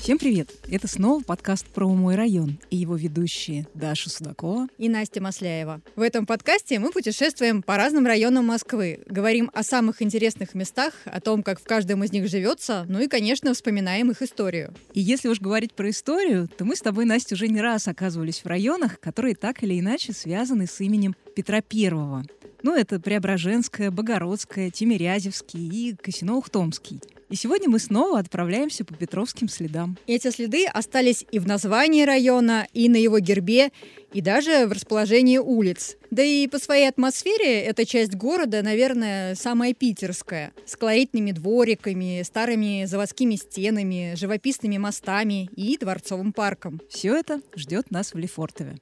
Всем привет! Это снова подкаст про мой район и его ведущие Даша Судакова и Настя Масляева. В этом подкасте мы путешествуем по разным районам Москвы, говорим о самых интересных местах, о том, как в каждом из них живется, ну и, конечно, вспоминаем их историю. И если уж говорить про историю, то мы с тобой, Настя, уже не раз оказывались в районах, которые так или иначе связаны с именем Петра Первого. Ну, это Преображенская, Богородская, Тимирязевский и Косино-Ухтомский. И сегодня мы снова отправляемся по Петровским следам. Эти следы остались и в названии района, и на его гербе, и даже в расположении улиц. Да и по своей атмосфере эта часть города, наверное, самая питерская. С колоритными двориками, старыми заводскими стенами, живописными мостами и дворцовым парком. Все это ждет нас в Лефортове.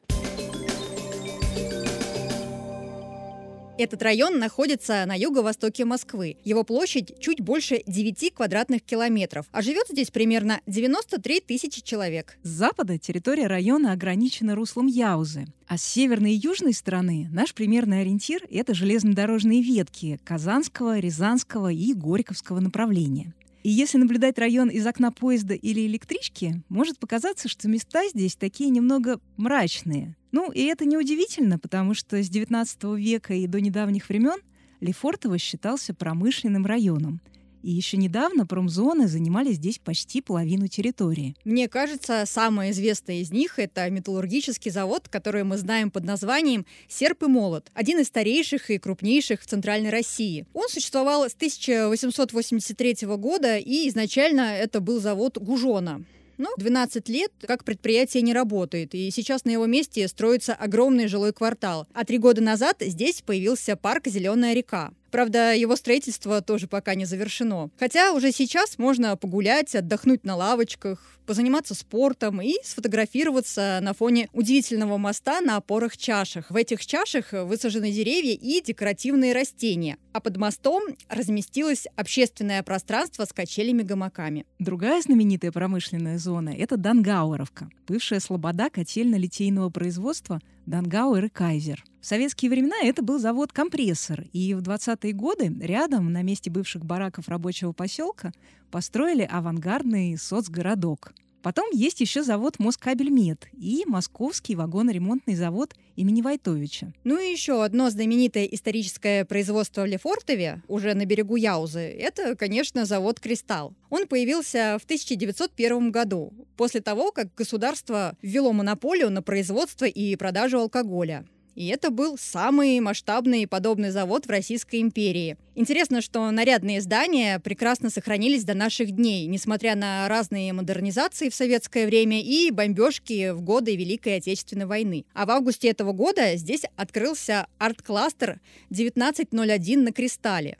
Этот район находится на юго-востоке Москвы. Его площадь чуть больше 9 квадратных километров, а живет здесь примерно 93 тысячи человек. С запада территория района ограничена руслом Яузы, а с северной и южной стороны наш примерный ориентир — это железнодорожные ветки Казанского, Рязанского и Горьковского направления. И если наблюдать район из окна поезда или электрички, может показаться, что места здесь такие немного мрачные. Ну, и это неудивительно, потому что с XIX века и до недавних времен Лефортово считался промышленным районом — и еще недавно промзоны занимали здесь почти половину территории. Мне кажется, самое известное из них – это металлургический завод, который мы знаем под названием «Серп и молот», один из старейших и крупнейших в Центральной России. Он существовал с 1883 года, и изначально это был завод Гужона. Но 12 лет как предприятие не работает, и сейчас на его месте строится огромный жилой квартал. А три года назад здесь появился парк «Зеленая река». Правда, его строительство тоже пока не завершено. Хотя уже сейчас можно погулять, отдохнуть на лавочках, позаниматься спортом и сфотографироваться на фоне удивительного моста на опорах-чашах. В этих чашах высажены деревья и декоративные растения, а под мостом разместилось общественное пространство с качелями-гамаками. Другая знаменитая промышленная зона – это Дангауэровка, бывшая слобода котельно-литейного производства Дангауэр и Кайзер. В советские времена это был завод-компрессор, и в 20-е годы рядом, на месте бывших бараков рабочего поселка, построили авангардный соцгородок. Потом есть еще завод Москабельмет и Московский вагоноремонтный завод имени Войтовича. Ну и еще одно знаменитое историческое производство в Лефортове, уже на берегу Яузы, это, конечно, завод «Кристалл». Он появился в 1901 году, после того, как государство ввело монополию на производство и продажу алкоголя. И это был самый масштабный подобный завод в Российской империи. Интересно, что нарядные здания прекрасно сохранились до наших дней, несмотря на разные модернизации в советское время и бомбежки в годы Великой Отечественной войны. А в августе этого года здесь открылся арт-кластер 1901 на Кристалле.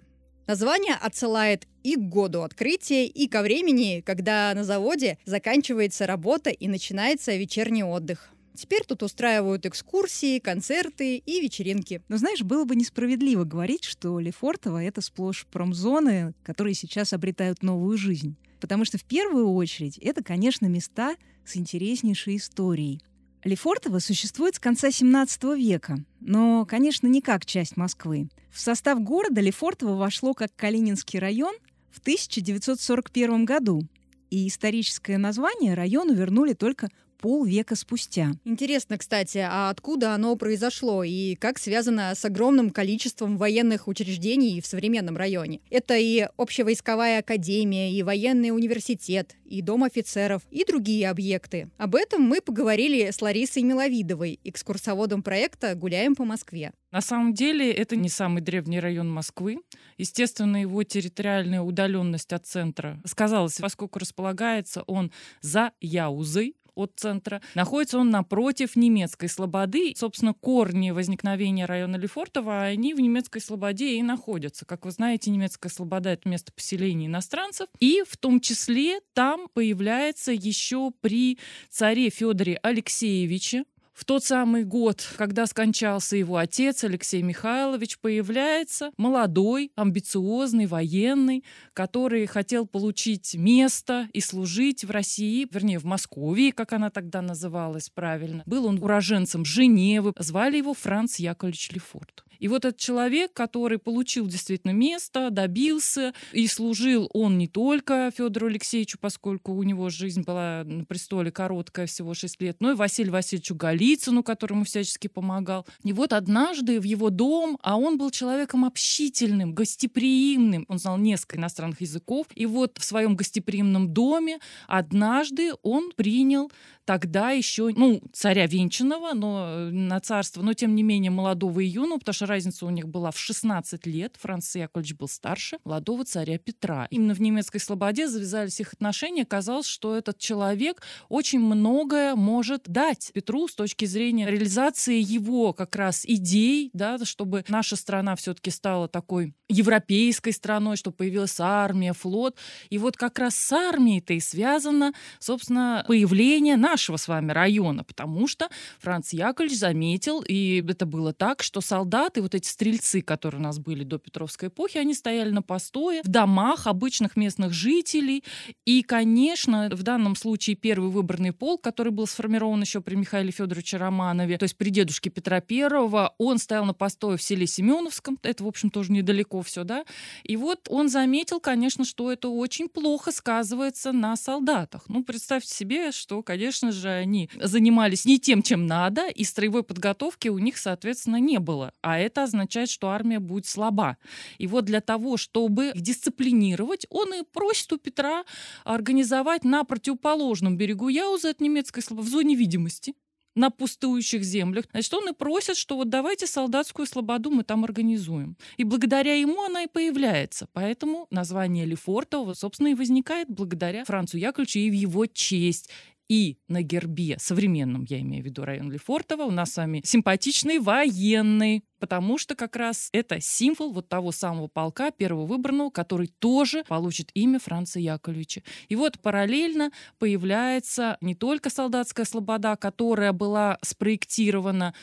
Название отсылает и к году открытия, и ко времени, когда на заводе заканчивается работа и начинается вечерний отдых. Теперь тут устраивают экскурсии, концерты и вечеринки. Но знаешь, было бы несправедливо говорить, что Лефортово — это сплошь промзоны, которые сейчас обретают новую жизнь. Потому что в первую очередь это, конечно, места с интереснейшей историей. Лефортово существует с конца 17 века, но, конечно, не как часть Москвы. В состав города Лефортово вошло как Калининский район в 1941 году, и историческое название району вернули только полвека спустя. Интересно, кстати, а откуда оно произошло и как связано с огромным количеством военных учреждений в современном районе? Это и общевойсковая академия, и военный университет, и дом офицеров, и другие объекты. Об этом мы поговорили с Ларисой Миловидовой, экскурсоводом проекта «Гуляем по Москве». На самом деле это не самый древний район Москвы. Естественно, его территориальная удаленность от центра сказалась, поскольку располагается он за Яузой, от центра. Находится он напротив немецкой слободы. Собственно, корни возникновения района Лефортово, они в немецкой слободе и находятся. Как вы знаете, немецкая слобода — это место поселения иностранцев. И в том числе там появляется еще при царе Федоре Алексеевиче в тот самый год, когда скончался его отец Алексей Михайлович, появляется молодой, амбициозный военный, который хотел получить место и служить в России, вернее, в Москве, как она тогда называлась правильно. Был он уроженцем Женевы, звали его Франц Яковлевич Лефорт. И вот этот человек, который получил действительно место, добился, и служил он не только Федору Алексеевичу, поскольку у него жизнь была на престоле короткая, всего 6 лет, но и Василию Васильевичу Голицыну, которому всячески помогал. И вот однажды в его дом, а он был человеком общительным, гостеприимным, он знал несколько иностранных языков, и вот в своем гостеприимном доме однажды он принял тогда еще, ну, царя Венчанова, но э, на царство, но тем не менее молодого и юного, потому что разница у них была в 16 лет, Франц Яковлевич был старше, молодого царя Петра. Именно в немецкой слободе завязались их отношения, казалось, что этот человек очень многое может дать Петру с точки зрения реализации его как раз идей, да, чтобы наша страна все-таки стала такой европейской страной, чтобы появилась армия, флот. И вот как раз с армией-то и связано, собственно, появление нашего с вами района, потому что Франц Яковлевич заметил, и это было так, что солдаты, вот эти стрельцы, которые у нас были до Петровской эпохи, они стояли на постое в домах обычных местных жителей. И, конечно, в данном случае первый выборный полк, который был сформирован еще при Михаиле Федоровиче Романове, то есть при дедушке Петра Первого, он стоял на постое в селе Семеновском, это, в общем, тоже недалеко все, да. И вот он заметил, конечно, что это очень плохо сказывается на солдатах. Ну, представьте себе, что, конечно же, они занимались не тем, чем надо, и строевой подготовки у них, соответственно, не было. А это означает, что армия будет слаба. И вот для того, чтобы их дисциплинировать, он и просит у Петра организовать на противоположном берегу Яузы от немецкой слабо в зоне видимости на пустующих землях. Значит, он и просит, что вот давайте солдатскую слободу мы там организуем. И благодаря ему она и появляется. Поэтому название Лефортово, собственно, и возникает благодаря Францу Яковлевичу и в его честь и на гербе, современном, я имею в виду район Лефортово, у нас с вами симпатичный военный, потому что как раз это символ вот того самого полка первого выбранного, который тоже получит имя Франца Яковлевича. И вот параллельно появляется не только солдатская слобода, которая была спроектирована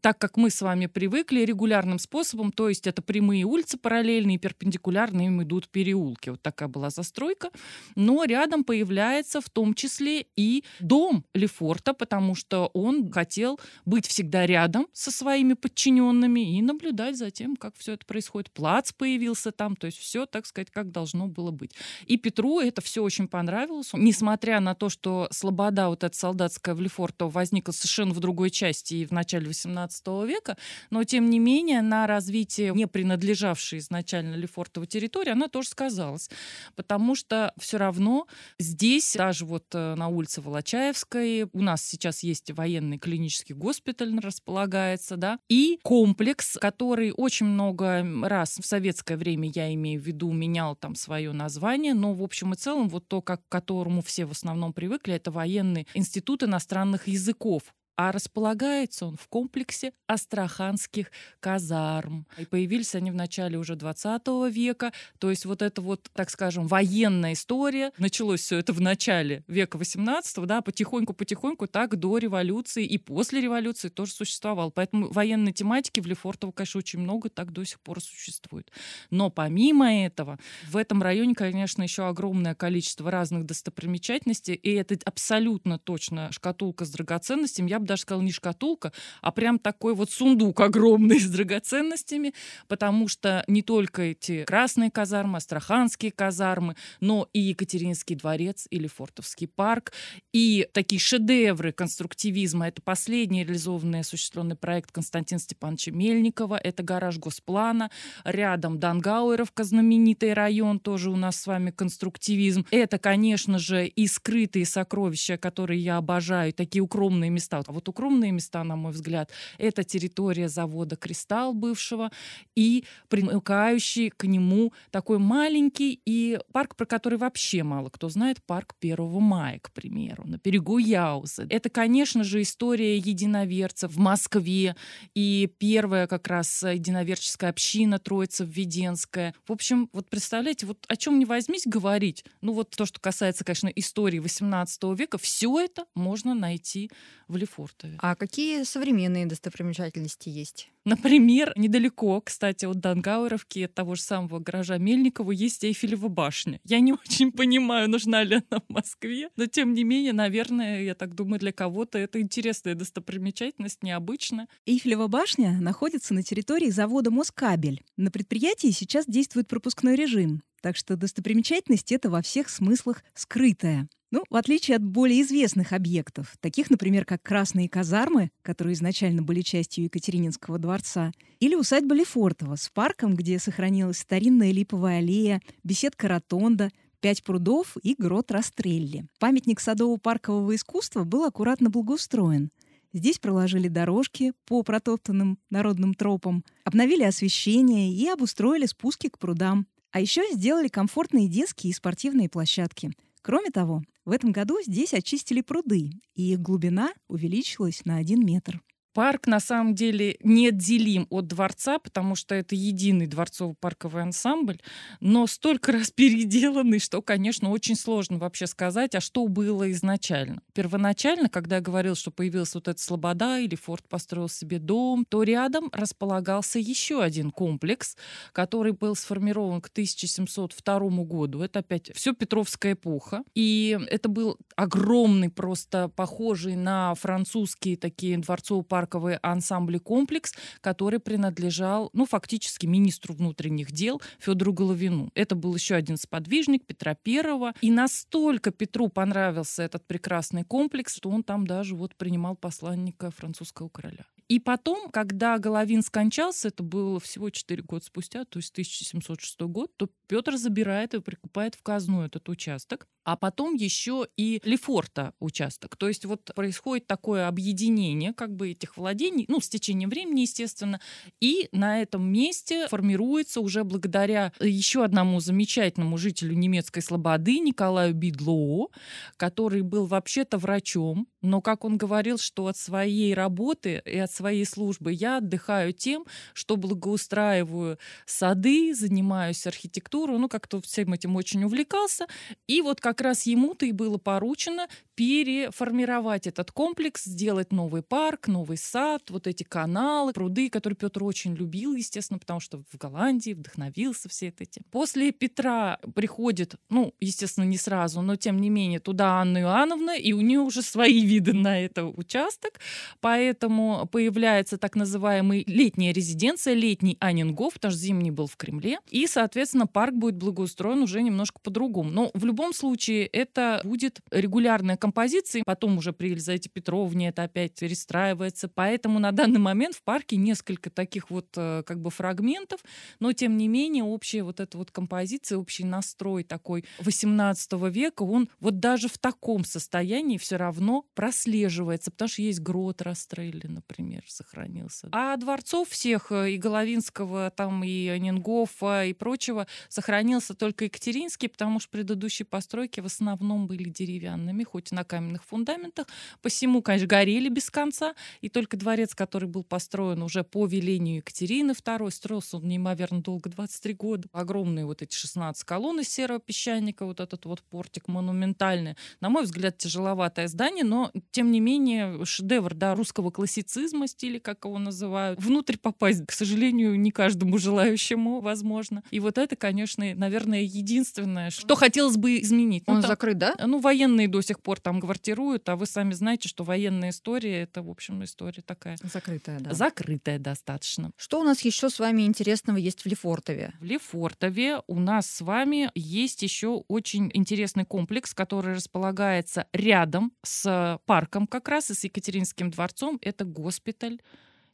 так как мы с вами привыкли регулярным способом, то есть это прямые улицы параллельные, перпендикулярно им идут переулки. Вот такая была застройка. Но рядом появляется в том числе и дом Лефорта, потому что он хотел быть всегда рядом со своими подчиненными и наблюдать за тем, как все это происходит. Плац появился там, то есть все, так сказать, как должно было быть. И Петру это все очень понравилось. Несмотря на то, что слобода вот эта солдатская в Лефорто возникла совершенно в другой части и в начале 18 XIX века, но тем не менее на развитие не принадлежавшей изначально Лефортовой территории она тоже сказалась, потому что все равно здесь, даже вот э, на улице Волочаевской, у нас сейчас есть военный клинический госпиталь располагается, да, и комплекс, который очень много раз в советское время, я имею в виду, менял там свое название, но в общем и целом вот то, как, к которому все в основном привыкли, это военный институт иностранных языков а располагается он в комплексе астраханских казарм. И появились они в начале уже 20 века, то есть вот это вот, так скажем, военная история. Началось все это в начале века 18 да, потихоньку-потихоньку так до революции и после революции тоже существовал. Поэтому военной тематики в Лефортово, конечно, очень много, так до сих пор существует. Но помимо этого, в этом районе, конечно, еще огромное количество разных достопримечательностей, и это абсолютно точно шкатулка с драгоценностями. Я бы даже сказала, не шкатулка, а прям такой вот сундук огромный с драгоценностями, потому что не только эти красные казармы, астраханские казармы, но и Екатеринский дворец или Фортовский парк, и такие шедевры конструктивизма. Это последний реализованный осуществленный проект Константина Степановича Мельникова, это гараж Госплана, рядом Дангауэровка, знаменитый район, тоже у нас с вами конструктивизм. Это, конечно же, и скрытые сокровища, которые я обожаю, такие укромные места. А вот укромные места, на мой взгляд, это территория завода «Кристалл» бывшего и примыкающий к нему такой маленький и парк, про который вообще мало кто знает, парк 1 мая, к примеру, на берегу Яузы. Это, конечно же, история единоверцев в Москве и первая как раз единоверческая община Троица-Введенская. В общем, вот представляете, вот о чем не возьмись говорить, ну вот то, что касается, конечно, истории 18 века, все это можно найти в Лефорте Лефортове. А какие современные достопримечательности есть? Например, недалеко, кстати, от Дангауэровки, от того же самого гаража Мельникова, есть Эйфелева башня. Я не очень понимаю, нужна ли она в Москве, но тем не менее, наверное, я так думаю, для кого-то это интересная достопримечательность, необычная. Эйфелева башня находится на территории завода «Москабель». На предприятии сейчас действует пропускной режим, так что достопримечательность это во всех смыслах скрытая. Ну, в отличие от более известных объектов, таких, например, как Красные казармы, которые изначально были частью Екатерининского дворца, или усадьба Лефортово с парком, где сохранилась старинная липовая аллея, беседка Ротонда, пять прудов и грот Растрелли. Памятник садово-паркового искусства был аккуратно благоустроен. Здесь проложили дорожки по протоптанным народным тропам, обновили освещение и обустроили спуски к прудам. А еще сделали комфортные детские и спортивные площадки. Кроме того, в этом году здесь очистили пруды, и их глубина увеличилась на один метр. Парк на самом деле неотделим от дворца, потому что это единый дворцово-парковый ансамбль, но столько раз переделанный, что, конечно, очень сложно вообще сказать, а что было изначально. Первоначально, когда я говорил, что появилась вот эта слобода или Форд построил себе дом, то рядом располагался еще один комплекс, который был сформирован к 1702 году. Это опять все Петровская эпоха. И это был огромный, просто похожий на французские такие дворцово-парковые парковый ансамбль «Комплекс», который принадлежал, ну, фактически министру внутренних дел Федору Головину. Это был еще один сподвижник Петра Первого. И настолько Петру понравился этот прекрасный комплекс, что он там даже вот принимал посланника французского короля. И потом, когда Головин скончался, это было всего 4 года спустя, то есть 1706 год, то Петр забирает и прикупает в казну этот участок, а потом еще и Лефорта участок. То есть вот происходит такое объединение как бы этих владений, ну, с течением времени, естественно, и на этом месте формируется уже благодаря еще одному замечательному жителю немецкой слободы Николаю Бидлоо, который был вообще-то врачом, но, как он говорил, что от своей работы и от своей службы я отдыхаю тем, что благоустраиваю сады, занимаюсь архитектурой, ну, как-то всем этим очень увлекался. И вот как раз ему-то и было поручено переформировать этот комплекс, сделать новый парк, новый сад, вот эти каналы, пруды, которые Петр очень любил, естественно, потому что в Голландии вдохновился все этим. После Петра приходит, ну, естественно, не сразу, но тем не менее туда Анна Иоанновна, и у нее уже свои виды на этот участок, поэтому появляется так называемый летняя резиденция, летний Анингоф, потому что зимний был в Кремле, и, соответственно, парк будет благоустроен уже немножко по-другому. Но в любом случае это будет регулярная композиции. Потом уже при Елизавете Петровне это опять перестраивается. Поэтому на данный момент в парке несколько таких вот э, как бы фрагментов, но тем не менее общая вот эта вот композиция, общий настрой такой 18 века, он вот даже в таком состоянии все равно прослеживается, потому что есть грот Растрелли, например, сохранился. А дворцов всех э, и Головинского, там и Нингофа и прочего сохранился только Екатеринский, потому что предыдущие постройки в основном были деревянными, хоть на каменных фундаментах. Посему, конечно, горели без конца. И только дворец, который был построен уже по велению Екатерины II, строился он неимоверно долго, 23 года. Огромные вот эти 16 колонн из серого песчаника, вот этот вот портик монументальный. На мой взгляд, тяжеловатое здание, но, тем не менее, шедевр да, русского классицизма, стиля, как его называют. Внутрь попасть, к сожалению, не каждому желающему возможно. И вот это, конечно, наверное, единственное, что хотелось бы изменить. Он ну, там, закрыт, да? Ну, военные до сих пор там квартируют, а вы сами знаете, что военная история это, в общем, история такая. Закрытая, да. Закрытая достаточно. Что у нас еще с вами интересного есть в Лефортове? В Лефортове у нас с вами есть еще очень интересный комплекс, который располагается рядом с парком как раз и с Екатеринским дворцом. Это госпиталь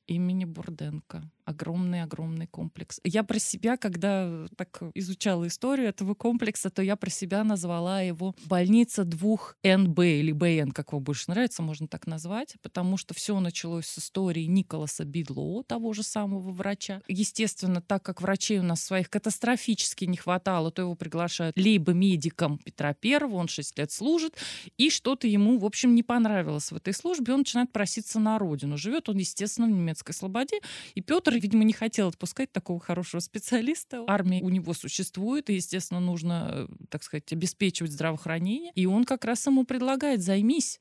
имени Бурденко огромный-огромный комплекс. Я про себя, когда так изучала историю этого комплекса, то я про себя назвала его больница двух НБ или БН, как вам больше нравится, можно так назвать, потому что все началось с истории Николаса Бидло, того же самого врача. Естественно, так как врачей у нас своих катастрофически не хватало, то его приглашают либо медиком Петра Первого, он 6 лет служит, и что-то ему, в общем, не понравилось в этой службе, он начинает проситься на родину. Живет он, естественно, в немецкой слободе, и Петр который, видимо, не хотел отпускать такого хорошего специалиста. Армия у него существует, и, естественно, нужно, э, так сказать, обеспечивать здравоохранение. И он как раз ему предлагает «займись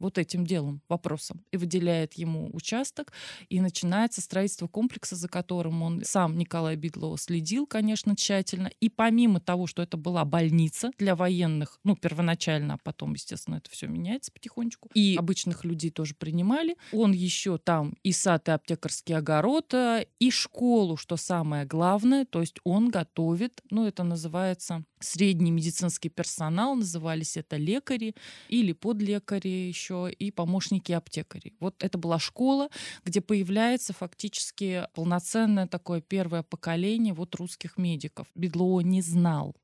вот этим делом, вопросом, и выделяет ему участок, и начинается строительство комплекса, за которым он сам, Николай Бидлова, следил, конечно, тщательно. И помимо того, что это была больница для военных, ну, первоначально, а потом, естественно, это все меняется потихонечку, и обычных людей тоже принимали, он еще там и сад, и аптекарский огород, э, и школу, что самое главное, то есть он готовит, ну, это называется средний медицинский персонал, назывались это лекари или подлекари еще, и помощники аптекарей. Вот это была школа, где появляется фактически полноценное такое первое поколение вот русских медиков. Бедлоо не знал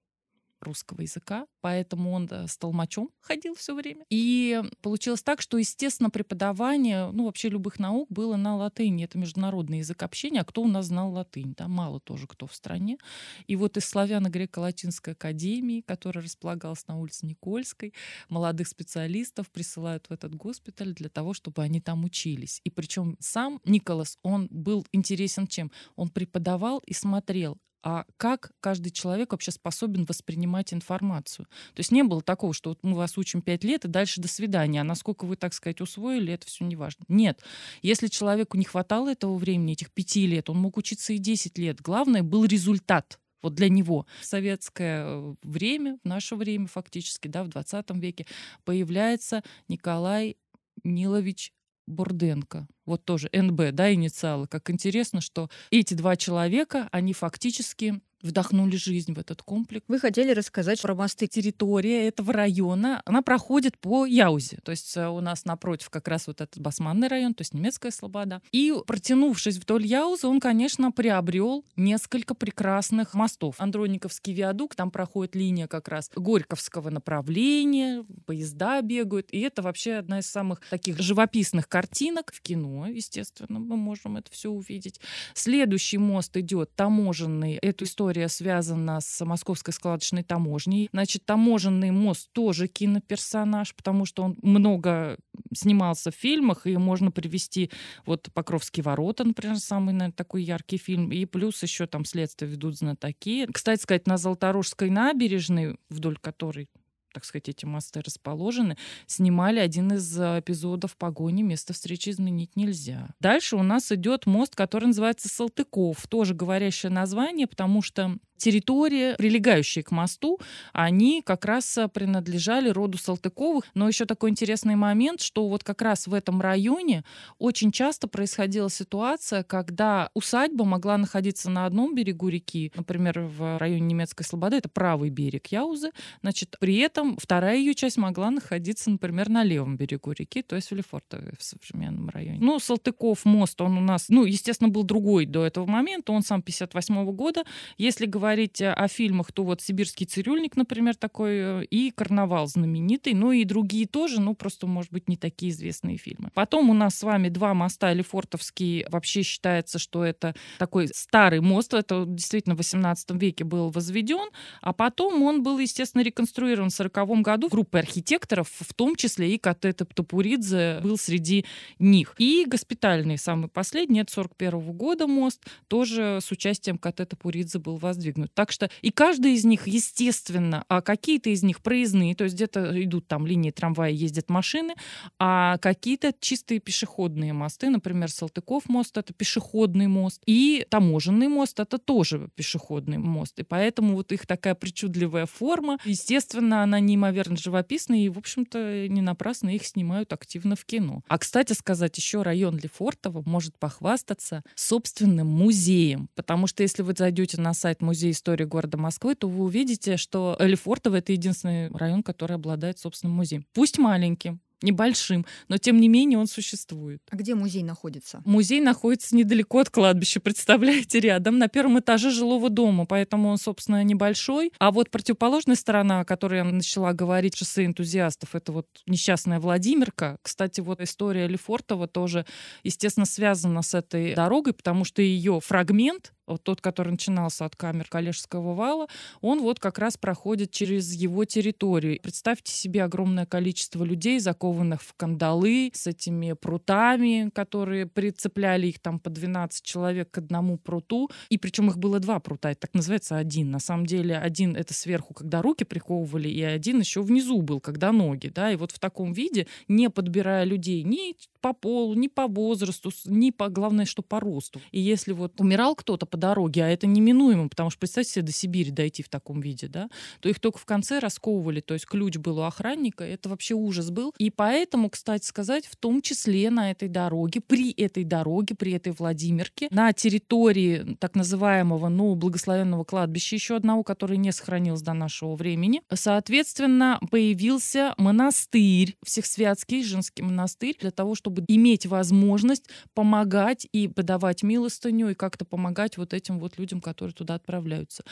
русского языка, поэтому он с толмачом ходил все время. И получилось так, что, естественно, преподавание, ну, вообще любых наук было на латыни. Это международный язык общения. А кто у нас знал латынь? Да, мало тоже кто в стране. И вот из славяно-греко-латинской академии, которая располагалась на улице Никольской, молодых специалистов присылают в этот госпиталь для того, чтобы они там учились. И причем сам Николас, он был интересен чем? Он преподавал и смотрел, а как каждый человек вообще способен воспринимать информацию. То есть не было такого, что вот мы вас учим 5 лет и дальше до свидания, а насколько вы, так сказать, усвоили, это все не важно. Нет. Если человеку не хватало этого времени, этих 5 лет, он мог учиться и 10 лет. Главное был результат вот для него. В советское э, время, в наше время фактически, да, в 20 веке, появляется Николай Нилович Бурденко. Вот тоже НБ, да, инициалы. Как интересно, что эти два человека, они фактически вдохнули жизнь в этот комплекс. Вы хотели рассказать про мосты. Территория этого района, она проходит по Яузе. То есть э, у нас напротив как раз вот этот Басманный район, то есть немецкая слобода. И протянувшись вдоль Яузы, он, конечно, приобрел несколько прекрасных мостов. Андрониковский виадук, там проходит линия как раз Горьковского направления, поезда бегают. И это вообще одна из самых таких живописных картинок в кино, естественно, мы можем это все увидеть. Следующий мост идет таможенный. Эту историю история связана с московской складочной таможней. Значит, таможенный мост тоже киноперсонаж, потому что он много снимался в фильмах, и можно привести вот «Покровские ворота», например, самый, наверное, такой яркий фильм, и плюс еще там «Следствие ведут знатоки». Кстати сказать, на Золоторожской набережной, вдоль которой так сказать, эти мосты расположены, снимали один из э, эпизодов погони «Место встречи изменить нельзя». Дальше у нас идет мост, который называется Салтыков. Тоже говорящее название, потому что территории, прилегающие к мосту, они как раз э, принадлежали роду Салтыковых. Но еще такой интересный момент, что вот как раз в этом районе очень часто происходила ситуация, когда усадьба могла находиться на одном берегу реки, например, в районе Немецкой Слободы, это правый берег Яузы, значит, при этом вторая ее часть могла находиться, например, на левом берегу реки, то есть в Лефортове, в современном районе. Ну, Салтыков мост, он у нас, ну, естественно, был другой до этого момента, он сам 58 -го года. Если говорить говорить о фильмах, то вот «Сибирский цирюльник», например, такой, э, и «Карнавал» знаменитый, ну и другие тоже, ну просто, может быть, не такие известные фильмы. Потом у нас с вами два моста, Лефортовский, вообще считается, что это такой старый мост, это действительно в 18 веке был возведен, а потом он был, естественно, реконструирован в 40 году группой архитекторов, в том числе и Катета Птапуридзе был среди них. И госпитальный, самый последний, это 41 года мост, тоже с участием Катета Пуридзе был воздвигнут прыгнуть. Так что и каждый из них, естественно, а какие-то из них проездные, то есть где-то идут там линии трамвая, ездят машины, а какие-то чистые пешеходные мосты, например, Салтыков мост — это пешеходный мост, и таможенный мост — это тоже пешеходный мост. И поэтому вот их такая причудливая форма, естественно, она неимоверно живописная, и, в общем-то, не напрасно их снимают активно в кино. А, кстати сказать, еще район Лефортово может похвастаться собственным музеем, потому что если вы зайдете на сайт музея музей истории города Москвы, то вы увидите, что Лефортово — это единственный район, который обладает собственным музеем. Пусть маленьким, небольшим, но тем не менее он существует. А где музей находится? Музей находится недалеко от кладбища, представляете, рядом, на первом этаже жилого дома, поэтому он, собственно, небольшой. А вот противоположная сторона, о которой я начала говорить, шоссе энтузиастов, это вот несчастная Владимирка. Кстати, вот история Лефортова тоже, естественно, связана с этой дорогой, потому что ее фрагмент вот тот, который начинался от камер Калежского вала, он вот как раз проходит через его территорию. Представьте себе огромное количество людей, закованных в кандалы, с этими прутами, которые прицепляли их там по 12 человек к одному пруту. И причем их было два прута, это так называется один. На самом деле один это сверху, когда руки приковывали, и один еще внизу был, когда ноги. Да? И вот в таком виде, не подбирая людей ни по полу, ни по возрасту, ни по, главное, что по росту. И если вот умирал кто-то по дороге, а это неминуемо, потому что, представьте себе, до Сибири дойти в таком виде, да, то их только в конце расковывали, то есть ключ был у охранника, это вообще ужас был. И поэтому, кстати сказать, в том числе на этой дороге, при этой дороге, при этой Владимирке, на территории так называемого, ну, благословенного кладбища, еще одного, который не сохранилось до нашего времени, соответственно, появился монастырь, Всехсвятский женский монастырь, для того, чтобы иметь возможность помогать и подавать милостыню, и как-то помогать вот этим вот людям, которые туда отправляются.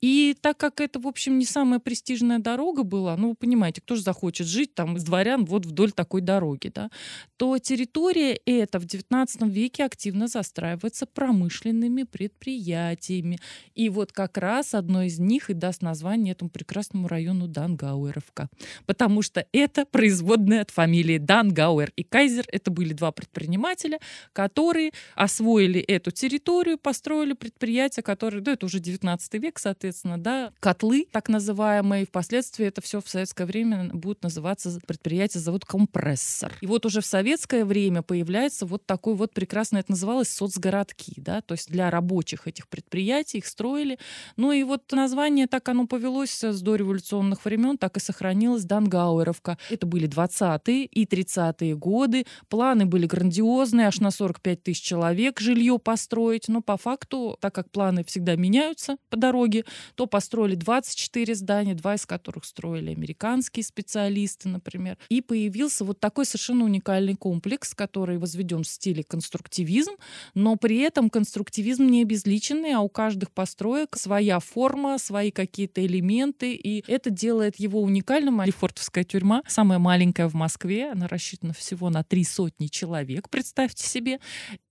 И так как это, в общем, не самая престижная дорога была, ну, вы понимаете, кто же захочет жить там из дворян вот вдоль такой дороги, да, то территория эта в XIX веке активно застраивается промышленными предприятиями. И вот как раз одно из них и даст название этому прекрасному району Дангауэровка. Потому что это производная от фамилии Дангауэр. И Кайзер — это были два предпринимателя, которые освоили эту территорию, построили предприятия, которые, да, это уже 19 век, соответственно, да, котлы так называемые. Впоследствии это все в советское время будет называться предприятие завод компрессор. И вот уже в советское время появляется вот такой вот прекрасный, это называлось соцгородки, да, то есть для рабочих этих предприятий их строили. Ну и вот название так оно повелось с дореволюционных времен, так и сохранилось Дангауэровка. Это были 20-е и 30-е годы. Планы были грандиозные, аж на 45 тысяч человек жилье построить, но по факту, так как планы всегда меняются по дороге, то построили 24 здания, два из которых строили американские специалисты, например. И появился вот такой совершенно уникальный комплекс, который возведен в стиле конструктивизм, но при этом конструктивизм не обезличенный, а у каждых построек своя форма, свои какие-то элементы, и это делает его уникальным. Лефортовская тюрьма, самая маленькая в Москве, она рассчитана всего на три сотни человек, представьте себе.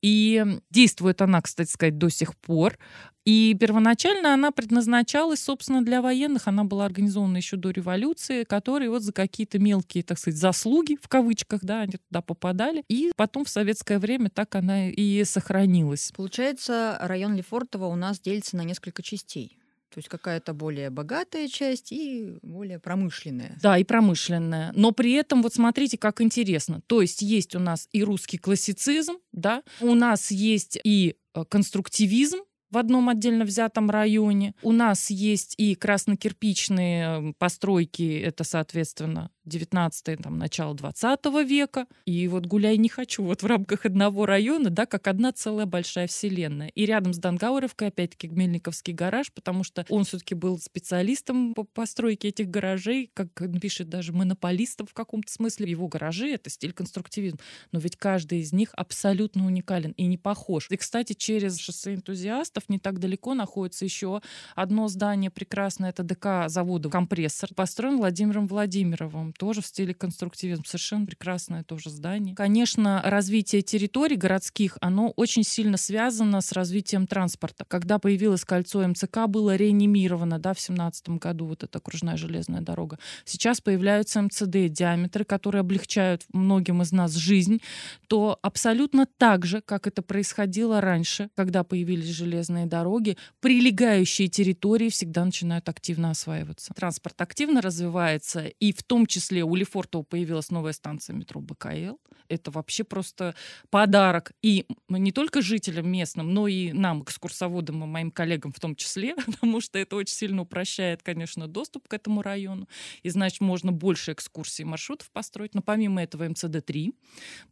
И действует она, кстати сказать, до сих пор. И первоначально она предназначалась, собственно, для военных. Она была организована еще до революции, которые вот за какие-то мелкие, так сказать, заслуги, в кавычках, да, они туда попадали. И потом в советское время так она и сохранилась. Получается, район Лефортово у нас делится на несколько частей. То есть какая-то более богатая часть и более промышленная. Да, и промышленная. Но при этом, вот смотрите, как интересно. То есть есть у нас и русский классицизм, да, у нас есть и э, конструктивизм, в одном отдельно взятом районе. У нас есть и краснокирпичные постройки, это, соответственно, 19 там, начало 20 века. И вот гуляй не хочу вот в рамках одного района, да, как одна целая большая вселенная. И рядом с Дангауровкой, опять-таки, Гмельниковский гараж, потому что он все-таки был специалистом по постройке этих гаражей, как пишет даже монополистом в каком-то смысле. Его гаражи — это стиль конструктивизм. Но ведь каждый из них абсолютно уникален и не похож. И, кстати, через шоссе энтузиастов не так далеко находится еще одно здание прекрасное, это ДК завода «Компрессор», построен Владимиром Владимировым тоже в стиле конструктивизм. Совершенно прекрасное тоже здание. Конечно, развитие территорий городских, оно очень сильно связано с развитием транспорта. Когда появилось кольцо МЦК, было реанимировано, да, в семнадцатом году вот эта окружная железная дорога. Сейчас появляются МЦД, диаметры, которые облегчают многим из нас жизнь, то абсолютно так же, как это происходило раньше, когда появились железные дороги, прилегающие территории всегда начинают активно осваиваться. Транспорт активно развивается, и в том числе у Лефортова появилась новая станция метро БКЛ. Это вообще просто подарок и не только жителям местным, но и нам, экскурсоводам и моим коллегам в том числе, потому что это очень сильно упрощает, конечно, доступ к этому району. И, значит, можно больше экскурсий маршрутов построить. Но помимо этого МЦД-3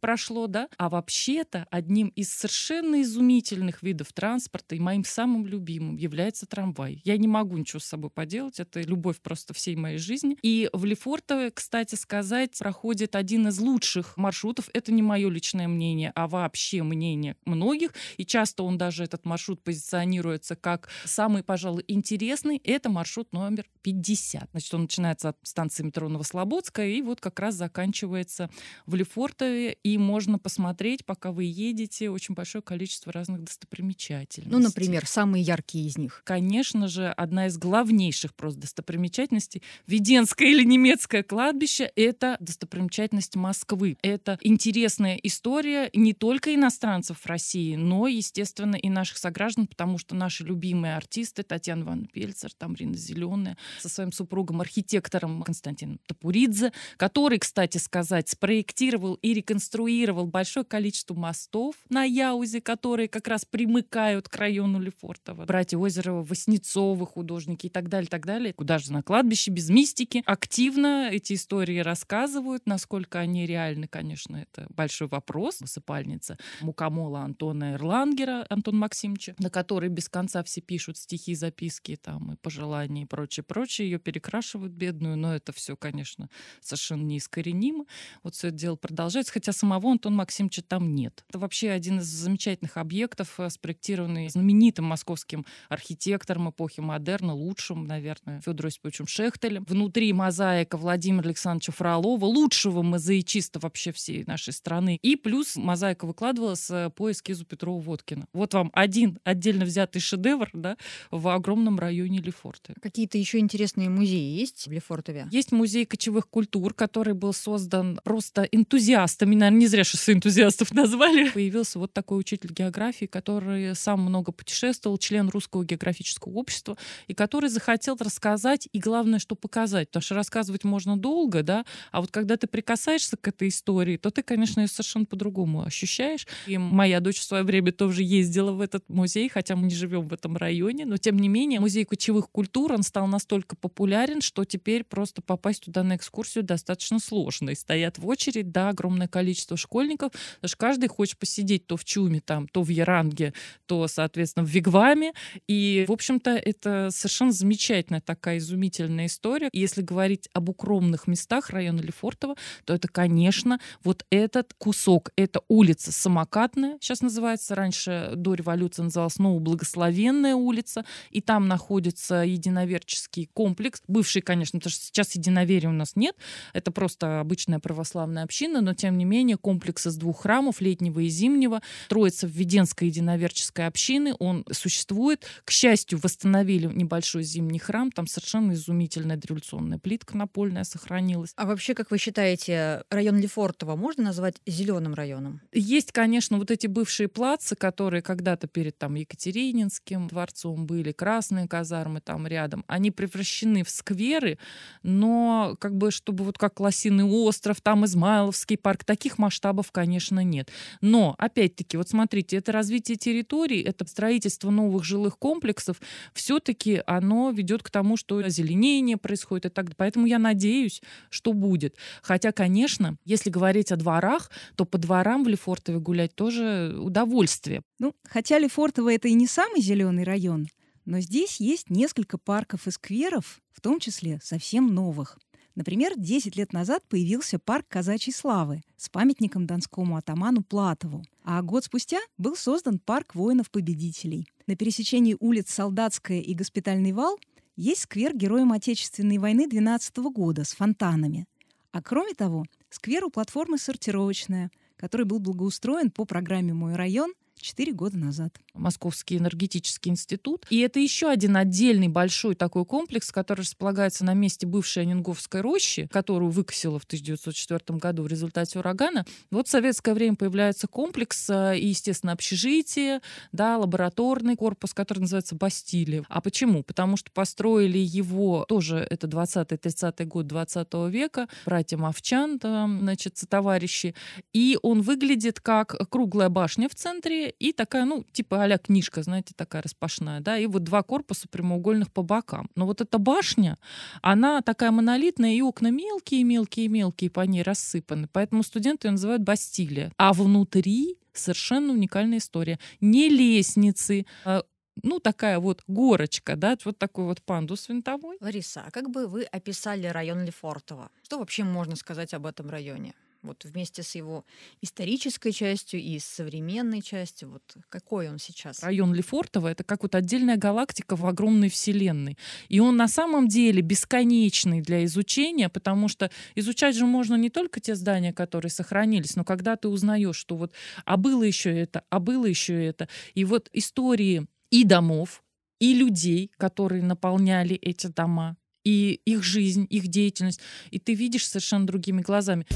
прошло, да. А вообще-то одним из совершенно изумительных видов транспорта и моим самым любимым является трамвай. Я не могу ничего с собой поделать. Это любовь просто всей моей жизни. И в Лефортово, кстати сказать, проходит один из лучших маршрутов. Это не мое личное мнение, а вообще мнение многих. И часто он даже, этот маршрут, позиционируется как самый, пожалуй, интересный. Это маршрут номер 50. Значит, он начинается от станции метро Новослободская и вот как раз заканчивается в Лефортове. И можно посмотреть, пока вы едете, очень большое количество разных достопримечательностей. Ну, например, самые яркие из них? Конечно же, одна из главнейших просто достопримечательностей Веденское или немецкое кладбище — это достопримечательность Москвы. Это интересная история не только иностранцев в России, но, естественно, и наших сограждан, потому что наши любимые артисты Татьяна Ивановна Пельцер, там Рина Зеленая, со своим супругом, архитектором Константином Топуридзе, который, кстати сказать, спроектировал и реконструировал большое количество мостов на Яузе, которые как раз примыкают к району Лефортово. Братья Озерова, Васнецовы, художники и так далее, так далее. Куда же на кладбище без мистики? Активно эти истории рассказывают. Насколько они реальны, конечно, это большой вопрос. Высыпальница Мукамола Антона Эрлангера, Антон Максимовича, на который без конца все пишут стихи, записки там и пожелания и прочее, прочее. Ее перекрашивают бедную, но это все, конечно, совершенно неискоренимо. Вот все это дело продолжается, хотя самого Антона Максимовича там нет. Это вообще один из замечательных объектов, э, спроектированный знаменитым московским архитектором эпохи модерна, лучшим, наверное, Федором Осиповичем Шехтелем. Внутри мозаика Владимира Александровича Фролова, лучшего мозаичиста вообще всей нашей страны. И плюс мозаика выкладывалась э, по эскизу Петрова-Водкина. Вот вам один отдельно взятый шедевр да, в огромном районе Лефорта. Какие-то еще интересные музеи есть в Лефортове? Есть музей кочевых культур, который был создан просто энтузиастами. Наверное, не зря, что энтузиастов назвали. Появился вот такой учитель географии, который сам много путешествовал, член Русского географического общества, и который захотел рассказать, и главное, что показать. Потому что рассказывать можно долго, да, а вот когда ты прикасаешься к этой истории, то ты, конечно, ее совершенно по-другому ощущаешь. И моя дочь в свое время тоже ездила в этот музей, хотя мы не живем в этом районе, но тем не менее музей кочевых культур, он стал настолько популярен, что теперь просто попасть туда на экскурсию достаточно сложно. И стоят в очередь, да, огромное количество школьников, потому что каждый хочет посидеть то в Чуме, там, то в Яранге, то, соответственно, в Вигваме. И, в общем-то, это совершенно замечательная такая изумительная история. И если говорить об укромных местах района Лефортово, то это, конечно, вот этот кусок, это улица Самокатная, сейчас называется, раньше до революции называлась Новая Благословенная улица, и там находится единоверческий комплекс, бывший, конечно, потому что сейчас единоверия у нас нет, это просто обычная православная община, но, тем не менее, комплекс из двух храмов, летнего и зимнего, Троица Введенской единоверческой общины, он существует. К счастью, восстановили небольшой зимний храм, там совершенно изумительная дореволюционная плитка напольная сохранилась. А вообще, как вы считаете, район Лефортово можно назвать зеленым районом? Есть, конечно, вот эти бывшие плацы, которые когда-то перед там Екатерининским дворцом были, красные казармы там рядом, они превращены в скверы, но как бы чтобы вот как Лосиный остров, там Измайловский парк, таких масштабов, конечно, нет. Но, опять-таки, вот смотрите, это развитие территорий, это строительство новых жилых комплексов, все-таки оно ведет к тому, что озеленение происходит и так далее. Поэтому я надеюсь, что будет. Хотя, конечно, если говорить о дворах, то по дворам в Лефортове гулять тоже удовольствие. Ну, хотя Лефортово это и не самый зеленый район, но здесь есть несколько парков и скверов, в том числе совсем новых. Например, 10 лет назад появился парк казачьей славы с памятником донскому атаману Платову. А год спустя был создан парк воинов-победителей. На пересечении улиц Солдатская и Госпитальный вал есть сквер героям Отечественной войны 12 года с фонтанами. А кроме того, сквер у платформы «Сортировочная», который был благоустроен по программе «Мой район» четыре года назад. Московский энергетический институт. И это еще один отдельный большой такой комплекс, который располагается на месте бывшей Анинговской рощи, которую выкосило в 1904 году в результате урагана. Вот в советское время появляется комплекс э, и, естественно, общежитие, да, лабораторный корпус, который называется Бастилия. А почему? Потому что построили его тоже, это 20-30 год 20 века, братья Мовчан, там, значит, товарищи. И он выглядит как круглая башня в центре, и такая, ну, типа а книжка, знаете, такая распашная, да, и вот два корпуса прямоугольных по бокам. Но вот эта башня, она такая монолитная, и окна мелкие-мелкие-мелкие по ней рассыпаны, поэтому студенты ее называют Бастилия. А внутри совершенно уникальная история. Не лестницы, а ну, такая вот горочка, да, вот такой вот пандус винтовой. Лариса, а как бы вы описали район Лефортово? Что вообще можно сказать об этом районе? Вот вместе с его исторической частью и с современной частью, вот какой он сейчас? Район Лефортово — это как вот отдельная галактика в огромной вселенной. И он на самом деле бесконечный для изучения, потому что изучать же можно не только те здания, которые сохранились, но когда ты узнаешь, что вот а было еще это, а было еще это, и вот истории и домов, и людей, которые наполняли эти дома, и их жизнь, их деятельность. И ты видишь совершенно другими глазами.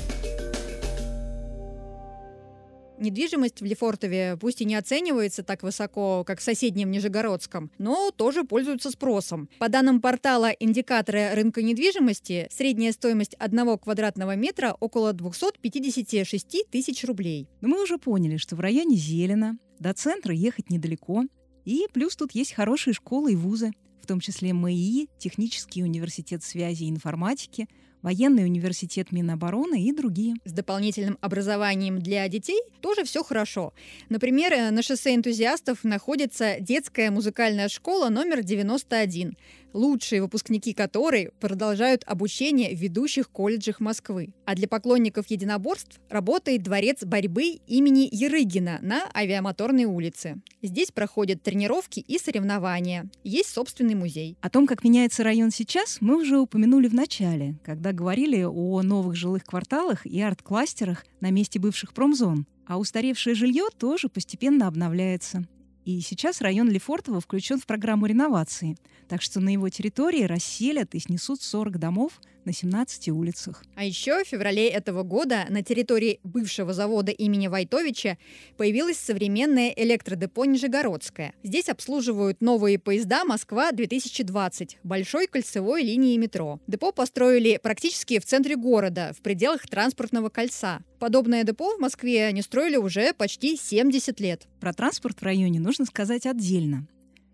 Недвижимость в Лефортове пусть и не оценивается так высоко, как в соседнем Нижегородском, но тоже пользуется спросом. По данным портала индикаторы рынка недвижимости, средняя стоимость одного квадратного метра около 256 тысяч рублей. Но мы уже поняли, что в районе Зелено до центра ехать недалеко, и плюс тут есть хорошие школы и вузы, в том числе МАИ, Технический университет связи и информатики – военный университет Минобороны и другие. С дополнительным образованием для детей тоже все хорошо. Например, э, на шоссе энтузиастов находится детская музыкальная школа номер 91 лучшие выпускники которой продолжают обучение в ведущих колледжах Москвы. А для поклонников единоборств работает дворец борьбы имени Ерыгина на Авиамоторной улице. Здесь проходят тренировки и соревнования. Есть собственный музей. О том, как меняется район сейчас, мы уже упомянули в начале, когда говорили о новых жилых кварталах и арт-кластерах на месте бывших промзон. А устаревшее жилье тоже постепенно обновляется. И сейчас район Лефортово включен в программу реновации, так что на его территории расселят и снесут 40 домов на 17 улицах. А еще в феврале этого года на территории бывшего завода имени Войтовича появилась современная электродепо Нижегородская. Здесь обслуживают новые поезда «Москва-2020» большой кольцевой линии метро. Депо построили практически в центре города, в пределах транспортного кольца. Подобное депо в Москве не строили уже почти 70 лет. Про транспорт в районе нужно сказать отдельно.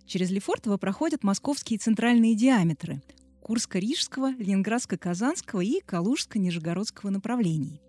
Через Лефортово проходят московские центральные диаметры Курско-Рижского, Ленинградско-Казанского и Калужско-Нижегородского направлений.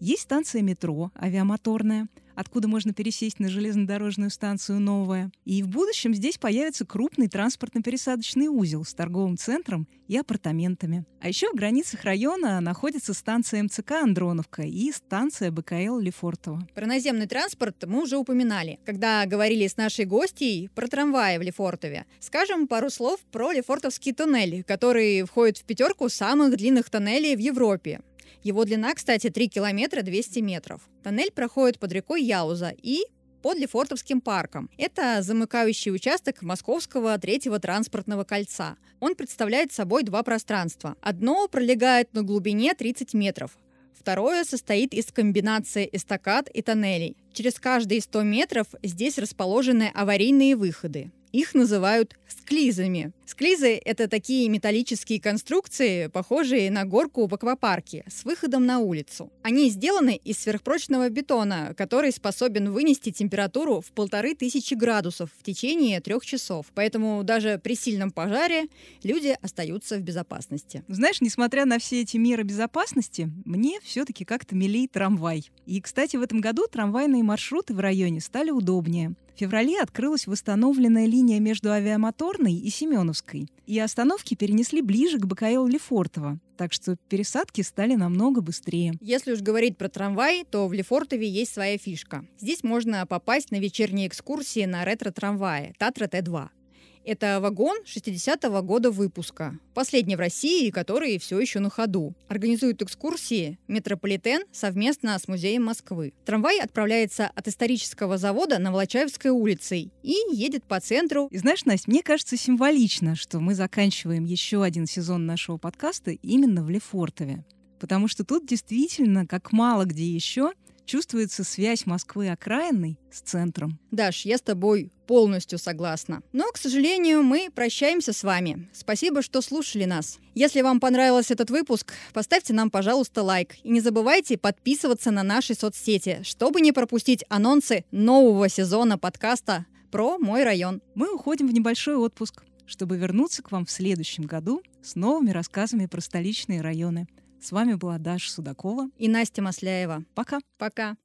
Есть станция метро, авиамоторная, откуда можно пересесть на железнодорожную станцию «Новая». И в будущем здесь появится крупный транспортно-пересадочный узел с торговым центром и апартаментами. А еще в границах района находится станция МЦК «Андроновка» и станция БКЛ Лефортово. Про наземный транспорт мы уже упоминали, когда говорили с нашей гостьей про трамваи в Лефортове. Скажем пару слов про Лефортовский туннель, который входит в пятерку самых длинных тоннелей в Европе. Его длина, кстати, 3 километра 200 метров. Тоннель проходит под рекой Яуза и под Лефортовским парком. Это замыкающий участок Московского третьего транспортного кольца. Он представляет собой два пространства. Одно пролегает на глубине 30 метров, Второе состоит из комбинации эстакад и тоннелей. Через каждые 100 метров здесь расположены аварийные выходы. Их называют склизами. Склизы — это такие металлические конструкции, похожие на горку в аквапарке, с выходом на улицу. Они сделаны из сверхпрочного бетона, который способен вынести температуру в полторы тысячи градусов в течение трех часов. Поэтому даже при сильном пожаре люди остаются в безопасности. Знаешь, несмотря на все эти меры безопасности, мне все-таки как-то милей трамвай. И, кстати, в этом году трамвайные маршруты в районе стали удобнее. В феврале открылась восстановленная линия между авиамоторной и Семеновской, и остановки перенесли ближе к БКЛ Лефортово, так что пересадки стали намного быстрее. Если уж говорить про трамвай, то в Лефортове есть своя фишка. Здесь можно попасть на вечерние экскурсии на ретро-трамвае Татра Т-2. Это вагон 60-го года выпуска, последний в России, который все еще на ходу. Организует экскурсии метрополитен совместно с Музеем Москвы. Трамвай отправляется от исторического завода на Волочаевской улице и едет по центру. И знаешь, Настя, мне кажется символично, что мы заканчиваем еще один сезон нашего подкаста именно в Лефортове. Потому что тут действительно, как мало где еще, чувствуется связь Москвы окраинной с центром. Даш, я с тобой полностью согласна. Но, к сожалению, мы прощаемся с вами. Спасибо, что слушали нас. Если вам понравился этот выпуск, поставьте нам, пожалуйста, лайк. И не забывайте подписываться на наши соцсети, чтобы не пропустить анонсы нового сезона подкаста про мой район. Мы уходим в небольшой отпуск, чтобы вернуться к вам в следующем году с новыми рассказами про столичные районы. С вами была Даша Судакова и Настя Масляева. Пока. Пока.